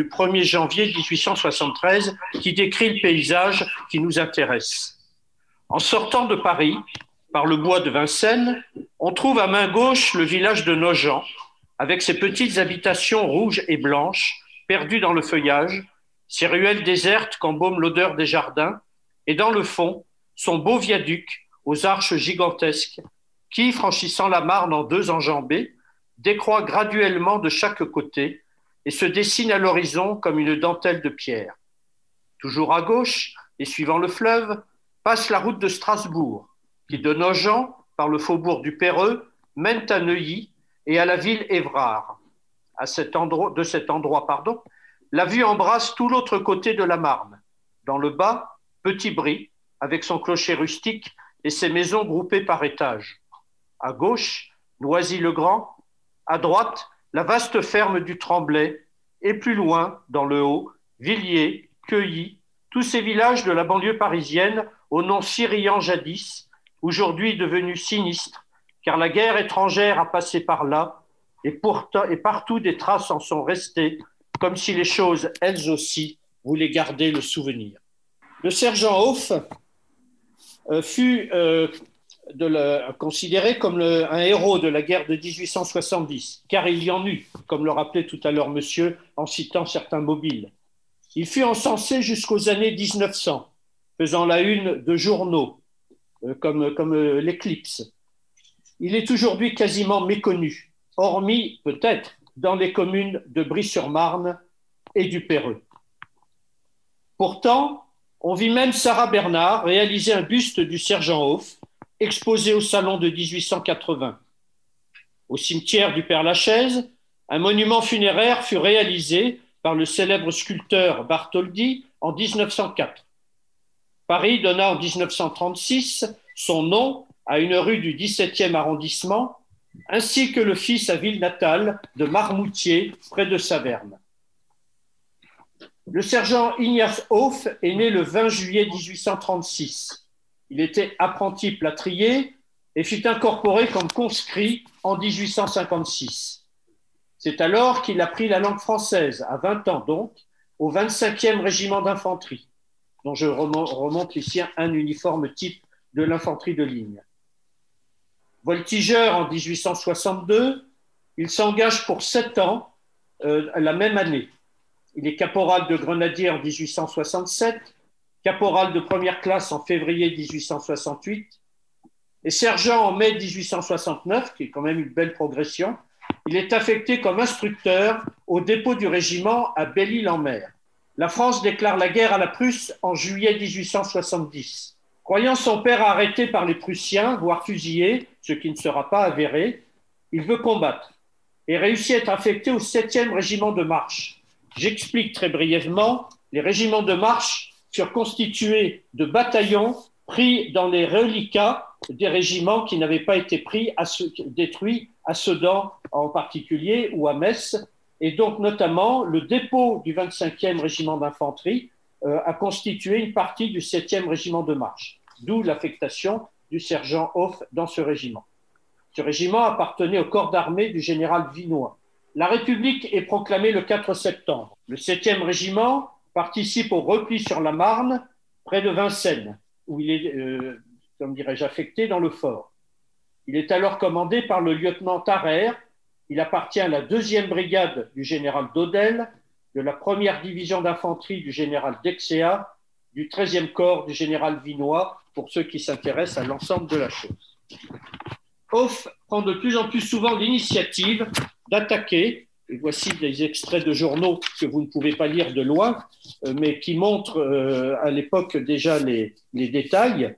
du 1er janvier 1873 qui décrit le paysage qui nous intéresse. En sortant de Paris, par le bois de Vincennes, on trouve à main gauche le village de Nogent, avec ses petites habitations rouges et blanches, perdues dans le feuillage, ses ruelles désertes qu'embaume l'odeur des jardins, et dans le fond, son beau viaduc aux arches gigantesques, qui, franchissant la Marne en deux enjambées, décroît graduellement de chaque côté et se dessine à l'horizon comme une dentelle de pierre. Toujours à gauche, et suivant le fleuve, passe la route de Strasbourg, qui de Nogent, par le faubourg du Perreux, mène à Neuilly et à la ville Évrard. De cet endroit, pardon, la vue embrasse tout l'autre côté de la Marne. Dans le bas, Petit Brie, avec son clocher rustique et ses maisons groupées par étages. À gauche, Noisy-le-Grand. À droite, la vaste ferme du Tremblay. Et plus loin, dans le haut, Villiers, Cueilly, tous ces villages de la banlieue parisienne, au nom si riant jadis, aujourd'hui devenus sinistres, car la guerre étrangère a passé par là, et, pourtant, et partout des traces en sont restées, comme si les choses, elles aussi, voulaient garder le souvenir. Le sergent Hoff euh, fut euh, considéré comme un héros de la guerre de 1870, car il y en eut, comme le rappelait tout à l'heure monsieur en citant certains mobiles. Il fut encensé jusqu'aux années 1900, faisant la une de journaux, euh, comme, comme l'Éclipse. Il est aujourd'hui quasiment méconnu, hormis peut-être dans les communes de Brie-sur-Marne et du Perreux. Pourtant, on vit même Sarah Bernard réaliser un buste du sergent Hoff, exposé au salon de 1880. Au cimetière du Père-Lachaise, un monument funéraire fut réalisé par le célèbre sculpteur Bartholdi en 1904. Paris donna en 1936 son nom à une rue du 17e arrondissement, ainsi que le fils sa ville natale de Marmoutier, près de Saverne. Le sergent Ignace Hoff est né le 20 juillet 1836. Il était apprenti plâtrier et fut incorporé comme conscrit en 1856. C'est alors qu'il apprit la langue française, à 20 ans donc, au 25e régiment d'infanterie, dont je remonte ici un uniforme type de l'infanterie de ligne. Voltigeur en 1862, il s'engage pour sept ans euh, la même année. Il est caporal de grenadier en 1867, caporal de première classe en février 1868 et sergent en mai 1869, qui est quand même une belle progression. Il est affecté comme instructeur au dépôt du régiment à Belle-Île-en-Mer. La France déclare la guerre à la Prusse en juillet 1870. Croyant son père arrêté par les Prussiens, voire fusillé, ce qui ne sera pas avéré, il veut combattre et réussit à être affecté au 7e régiment de marche. J'explique très brièvement, les régiments de marche furent constitués de bataillons pris dans les reliquats des régiments qui n'avaient pas été pris détruits à Sedan en particulier ou à Metz. Et donc notamment le dépôt du 25e régiment d'infanterie euh, a constitué une partie du 7e régiment de marche, d'où l'affectation du sergent Hoff dans ce régiment. Ce régiment appartenait au corps d'armée du général Vinois. La République est proclamée le 4 septembre. Le 7e régiment participe au repli sur la Marne, près de Vincennes, où il est, euh, comme dirais-je, affecté dans le fort. Il est alors commandé par le lieutenant Tarrer. Il appartient à la deuxième brigade du général Dodel de la première division d'infanterie du général Dexea, du 13e corps du général Vinois, pour ceux qui s'intéressent à l'ensemble de la chose. Hoff prend de plus en plus souvent l'initiative d'attaquer, voici des extraits de journaux que vous ne pouvez pas lire de loin, euh, mais qui montrent euh, à l'époque déjà les, détails,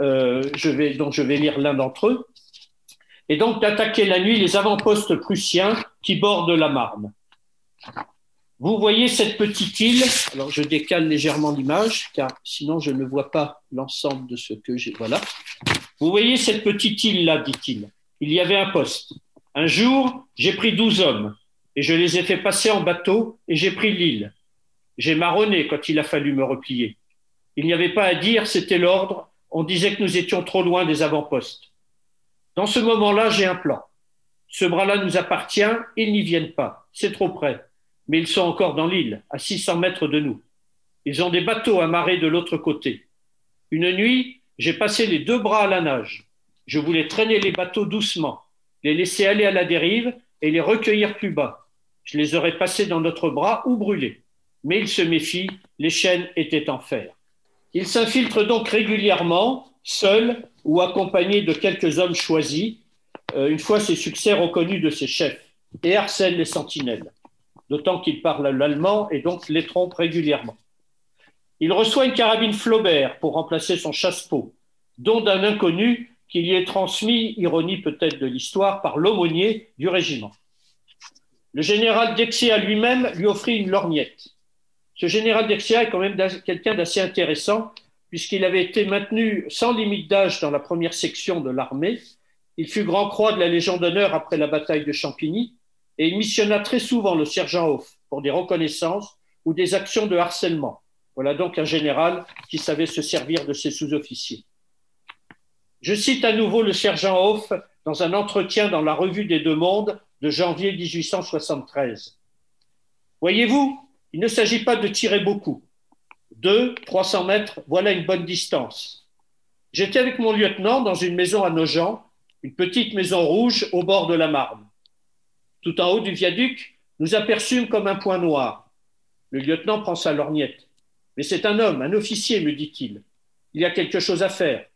euh, je vais, donc je vais lire l'un d'entre eux, et donc d'attaquer la nuit les avant-postes prussiens qui bordent la Marne. Vous voyez cette petite île, alors je décale légèrement l'image, car sinon je ne vois pas l'ensemble de ce que j'ai. Voilà. Vous voyez cette petite île-là, dit-il. Il y avait un poste. Un jour, j'ai pris douze hommes, et je les ai fait passer en bateau, et j'ai pris l'île. J'ai marronné quand il a fallu me replier. Il n'y avait pas à dire, c'était l'ordre. On disait que nous étions trop loin des avant-postes. Dans ce moment-là, j'ai un plan. Ce bras-là nous appartient, ils n'y viennent pas. C'est trop près. mais ils sont encore dans l'île, à 600 mètres de nous. Ils ont des bateaux amarrés de l'autre côté. Une nuit, j'ai passé les deux bras à la nage. Je voulais traîner les bateaux doucement, les laisser aller à la dérive et les recueillir plus bas. Je les aurais passés dans notre bras ou brûlés. Mais ils se méfient, les chaînes étaient en fer. Ils s'infiltrent donc régulièrement, seuls ou accompagnés de quelques hommes choisis, euh, une fois ses succès reconnus de ses chefs, et harcèlent les sentinelles, d'autant qu'ils parlent l'allemand et donc les trompent régulièrement. Il reçoit une carabine Flaubert pour remplacer son chasse-peau, don d'un inconnu qui lui est transmis, ironie peut-être de l'histoire, par l'aumônier du régiment. Le général Dexia lui-même lui offrit une lorgnette. Ce général Dexia est quand même quelqu'un d'assez intéressant, puisqu'il avait été maintenu sans limite d'âge dans la première section de l'armée. Il fut grand croix de la Légion d'honneur après la bataille de Champigny, et il missionna très souvent le sergent Hoff pour des reconnaissances ou des actions de harcèlement. Voilà donc un général qui savait se servir de ses sous-officiers. Je cite à nouveau le sergent Hoff dans un entretien dans la Revue des Deux Mondes de janvier 1873. Voyez-vous, il ne s'agit pas de tirer beaucoup. Deux, 300 mètres, voilà une bonne distance. J'étais avec mon lieutenant dans une maison à Nogent, une petite maison rouge au bord de la Marne. Tout en haut du viaduc, nous aperçûmes comme un point noir. Le lieutenant prend sa lorgnette. Mais c'est un homme, un officier, me dit-il. Il y a quelque chose à faire.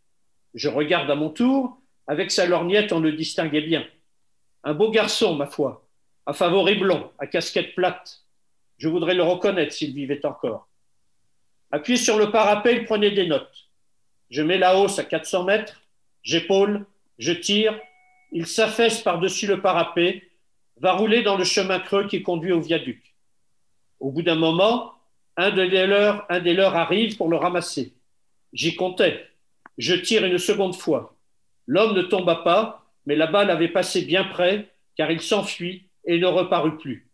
Je regarde à mon tour. Avec sa lorgnette, on le distinguait bien. Un beau garçon, ma foi, à favoris blond, à casquette plate. Je voudrais le reconnaître s'il vivait encore. Appuyé sur le parapet, il prenait des notes. Je mets la hausse à 400 mètres, j'épaule, je tire, il s'affaisse par-dessus le parapet, va rouler dans le chemin creux qui conduit au viaduc. Au bout d'un moment, un un des leurs arrive pour le ramasser. J'y comptais. Je tire une seconde fois. L'homme ne tomba pas, mais la balle avait passé bien près, car il s'enfuit et ne reparut plus.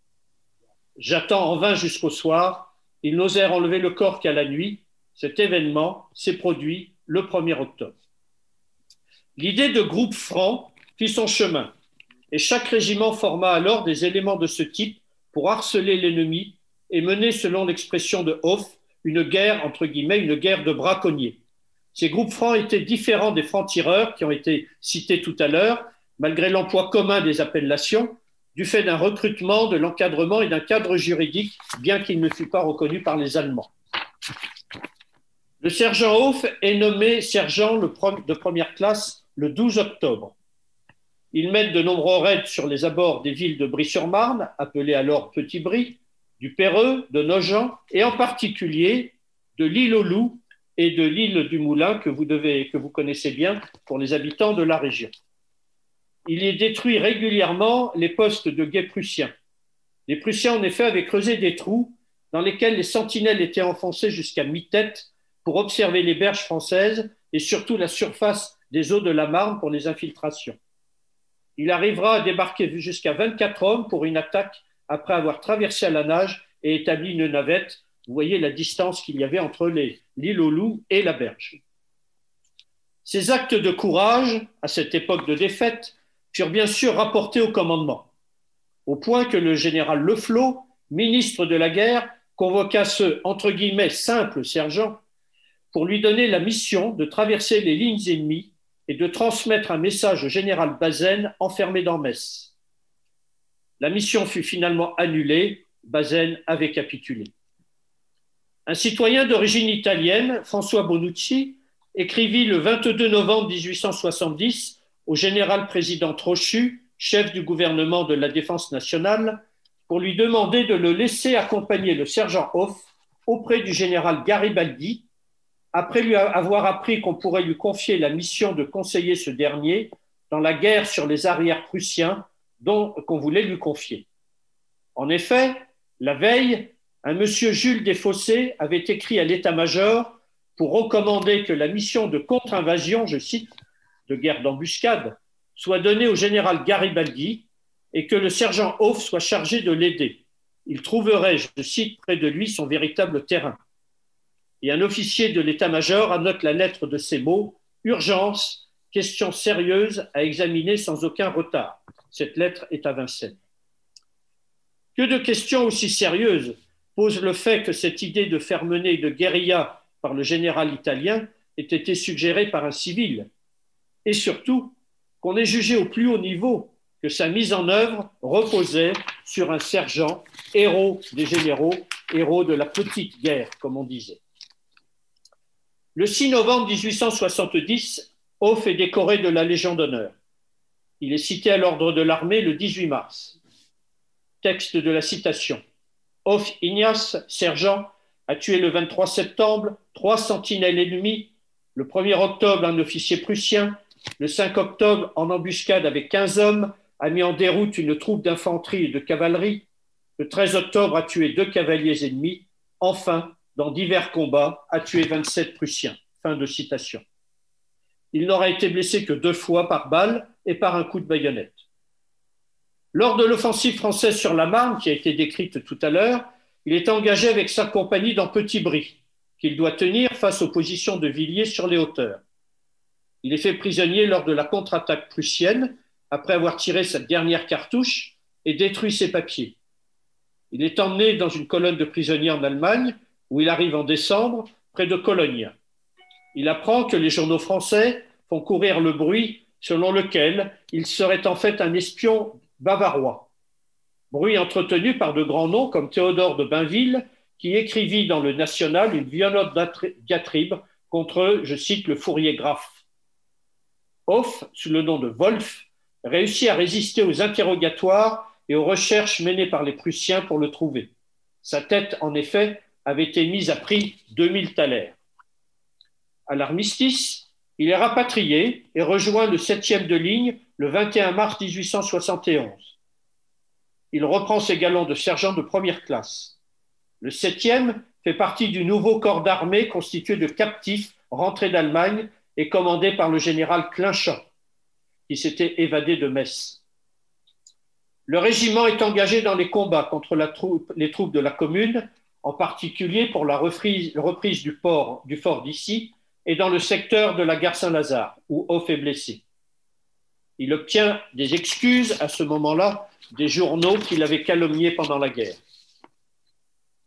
J'attends en vain jusqu'au soir. Ils n'osèrent enlever le corps qu'à la nuit. Cet événement s'est produit le 1er octobre. L'idée de groupe franc fit son chemin, et chaque régiment forma alors des éléments de ce type pour harceler l'ennemi et mener, selon l'expression de Hoff, une guerre, entre guillemets, une guerre de braconniers. Ces groupes francs étaient différents des francs-tireurs qui ont été cités tout à l'heure, malgré l'emploi commun des appellations, du fait d'un recrutement, de l'encadrement et d'un cadre juridique, bien qu'il ne fût pas reconnu par les Allemands. Le sergent Hoff est nommé sergent de première classe le 12 octobre. Il mène de nombreux raids sur les abords des villes de Brie-sur-Marne, appelées alors Petit-Brie, du Perreux, de Nogent, et en particulier de l'île aux Loups et de l'île du Moulin que vous, connaissez bien pour les habitants de la région. Il y détruit régulièrement les postes de guet prussiens. Les Prussiens, en effet, avaient creusé des trous dans lesquels les sentinelles étaient enfoncées jusqu'à mi-tête pour observer les berges françaises et surtout la surface des eaux de la Marne pour les infiltrations. Il arrivera à débarquer jusqu'à 24 hommes pour une attaque après avoir traversé à la nage et établi une navette. Vous voyez la distance qu'il y avait entre l'île aux loups et la berge. Ces actes de courage, à cette époque de défaite, furent bien sûr rapportés au commandement, au point que le général Leflot, ministre de la guerre, convoqua ce entre guillemets simple sergent pour lui donner la mission de traverser les lignes ennemies et de transmettre un message au général Bazaine enfermé dans Metz. La mission fut finalement annulée, Bazaine avait capitulé. Un citoyen d'origine italienne, François Bonucci, écrivit le 22 novembre 1870 au général président Trochu, chef du gouvernement de la Défense nationale, pour lui demander de le laisser accompagner le sergent Hoff auprès du général Garibaldi, après lui avoir appris qu'on pourrait lui confier la mission de conseiller ce dernier dans la guerre sur les arrières prussiens dont qu'on voulait lui confier. En effet, la veille, un monsieur Jules Desfossés avait écrit à l'état-major pour recommander que la mission de contre-invasion, je cite, de guerre d'embuscade, soit donnée au général Garibaldi et que le sergent Hoff soit chargé de l'aider. Il trouverait, je cite, près de lui son véritable terrain et un officier de l'état-major annote la lettre de ces mots Urgence, question sérieuse à examiner sans aucun retard. Cette lettre est à Vincennes. Que de questions aussi sérieuses pose le fait que cette idée de faire mener de guérilla par le général italien ait été suggérée par un civil, et surtout qu'on ait jugé au plus haut niveau que sa mise en œuvre reposait sur un sergent, héros des généraux, héros de la petite guerre, comme on disait. Le 6 novembre 1870, Hoff est décoré de la Légion d'honneur. Il est cité à l'ordre de l'armée le 18 mars. Texte de la citation. Hoff Ignace, sergent, a tué le 23 septembre trois sentinelles ennemies, le 1er octobre un officier prussien, le 5 octobre en embuscade avec 15 hommes, a mis en déroute une troupe d'infanterie et de cavalerie, le 13 octobre a tué deux cavaliers ennemis, enfin, dans divers combats, a tué 27 Prussiens. Fin de citation. Il n'aura été blessé que deux fois par balle et par un coup de baïonnette. Lors de l'offensive française sur la Marne, qui a été décrite tout à l'heure, il est engagé avec sa compagnie dans Petit Brie, qu'il doit tenir face aux positions de Villiers sur les hauteurs. Il est fait prisonnier lors de la contre-attaque prussienne, après avoir tiré sa dernière cartouche et détruit ses papiers. Il est emmené dans une colonne de prisonniers en Allemagne, où il arrive en décembre, près de Cologne. Il apprend que les journaux français font courir le bruit selon lequel il serait en fait un espion bavarois. Bruit entretenu par de grands noms comme Théodore de Bainville, qui écrivit dans le National une violente diatribe contre, je cite, le fourrier Graf. Hoff, sous le nom de Wolf, réussit à résister aux interrogatoires et aux recherches menées par les Prussiens pour le trouver. Sa tête, en effet, avait été mise à prix 2000 thalers. À l'armistice, il est rapatrié et rejoint le 7e de ligne le 21 mars 1871. Il reprend ses galons de sergent de première classe. Le 7e fait partie du nouveau corps d'armée constitué de captifs rentrés d'Allemagne et commandé par le général Clinchamp, qui s'était évadé de Metz. Le régiment est engagé dans les combats contre les troupes de la commune, en particulier pour la reprise, du, fort d'ici et dans le secteur de la gare Saint-Lazare, où Hoff est blessé. Il obtient des excuses à ce moment-là des journaux qu'il avait calomniés pendant la guerre.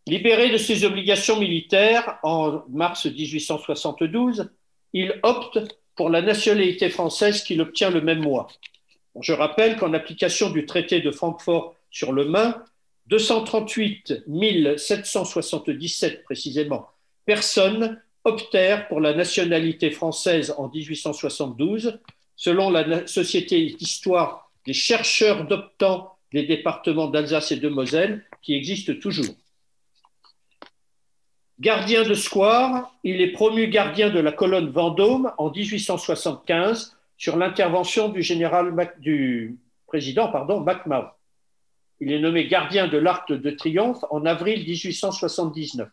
Libéré de ses obligations militaires en mars 1872, il opte pour la nationalité française qu'il obtient le même mois. Je rappelle qu'en application du traité de Francfort sur le Main, 238 777 précisément personnes optèrent pour la nationalité française en 1872, selon la Société d'histoire des chercheurs d'optants des départements d'Alsace et de Moselle, qui existe toujours. Gardien de square, il est promu gardien de la colonne Vendôme en 1875 sur l'intervention du, du président pardon, MacMahon. Il est nommé gardien de l'Arc de Triomphe en avril 1879.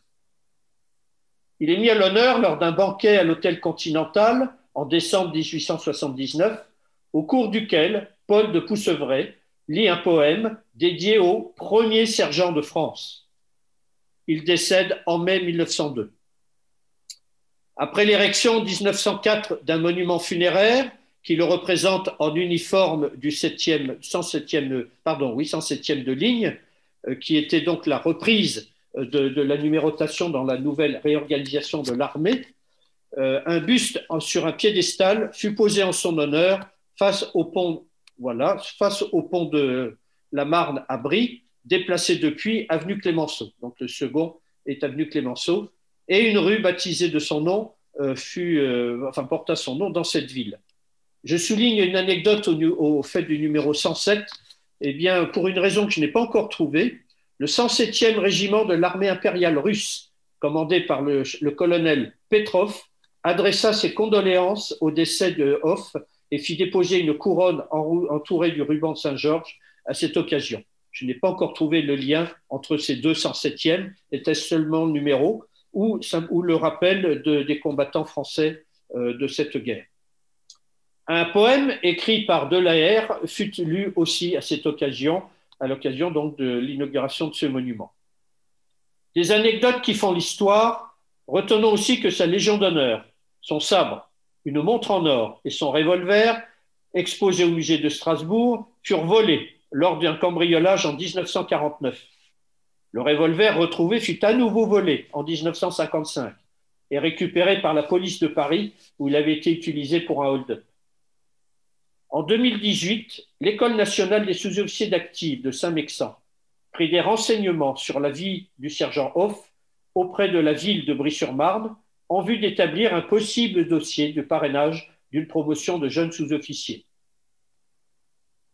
Il est mis à l'honneur lors d'un banquet à l'Hôtel Continental en décembre 1879, au cours duquel Paul de Poussevray lit un poème dédié au premier sergent de France. Il décède en mai 1902. Après l'érection en 1904 d'un monument funéraire, qui le représente en uniforme du 7e, 107e, pardon, oui, 107e de ligne, euh, qui était donc la reprise euh, de, la numérotation dans la nouvelle réorganisation de l'armée. Euh, un buste sur un piédestal fut posé en son honneur face au pont, de la Marne à Brie, déplacé depuis avenue Clémenceau. Donc le second est avenue Clémenceau, et une rue baptisée de son nom fut, enfin, porta son nom dans cette ville. Je souligne une anecdote au, fait du numéro 107. Eh bien, pour une raison que je n'ai pas encore trouvée, le 107e régiment de l'armée impériale russe, commandé par le, colonel Petrov, adressa ses condoléances au décès de Hoff et fit déposer une couronne entourée du ruban de Saint-Georges à cette occasion. Je n'ai pas encore trouvé le lien entre ces deux 107e, était-ce seulement le numéro ou, le rappel des combattants français euh, de cette guerre? Un poème écrit par Delahaye fut lu aussi à cette occasion, à l'occasion donc de l'inauguration de ce monument. Des anecdotes qui font l'histoire, retenons aussi que sa Légion d'honneur, son sabre, une montre en or et son revolver, exposés au musée de Strasbourg, furent volés lors d'un cambriolage en 1949. Le revolver retrouvé fut à nouveau volé en 1955 et récupéré par la police de Paris où il avait été utilisé pour un hold-up. En 2018, l'École nationale des sous-officiers d'actifs de Saint-Mexan prit des renseignements sur la vie du sergent Hoff auprès de la ville de Brie-sur-Marne en vue d'établir un possible dossier de parrainage d'une promotion de jeunes sous-officiers.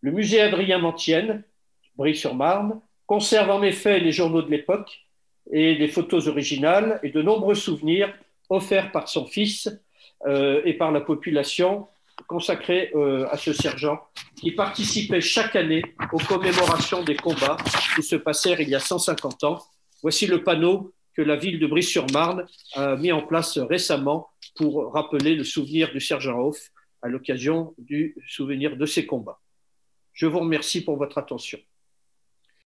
Le musée Adrien Mantienne, Brie-sur-Marne, conserve en effet les journaux de l'époque et des photos originales et de nombreux souvenirs offerts par son fils euh, et par la population consacrée euh, à ce sergent qui participait chaque année aux commémorations des combats qui se passèrent il y a 150 ans. Voici le panneau que la ville de Brie-sur-Marne a mis en place récemment pour rappeler le souvenir du sergent Hoff à l'occasion du souvenir de ces combats. Je vous remercie pour votre attention.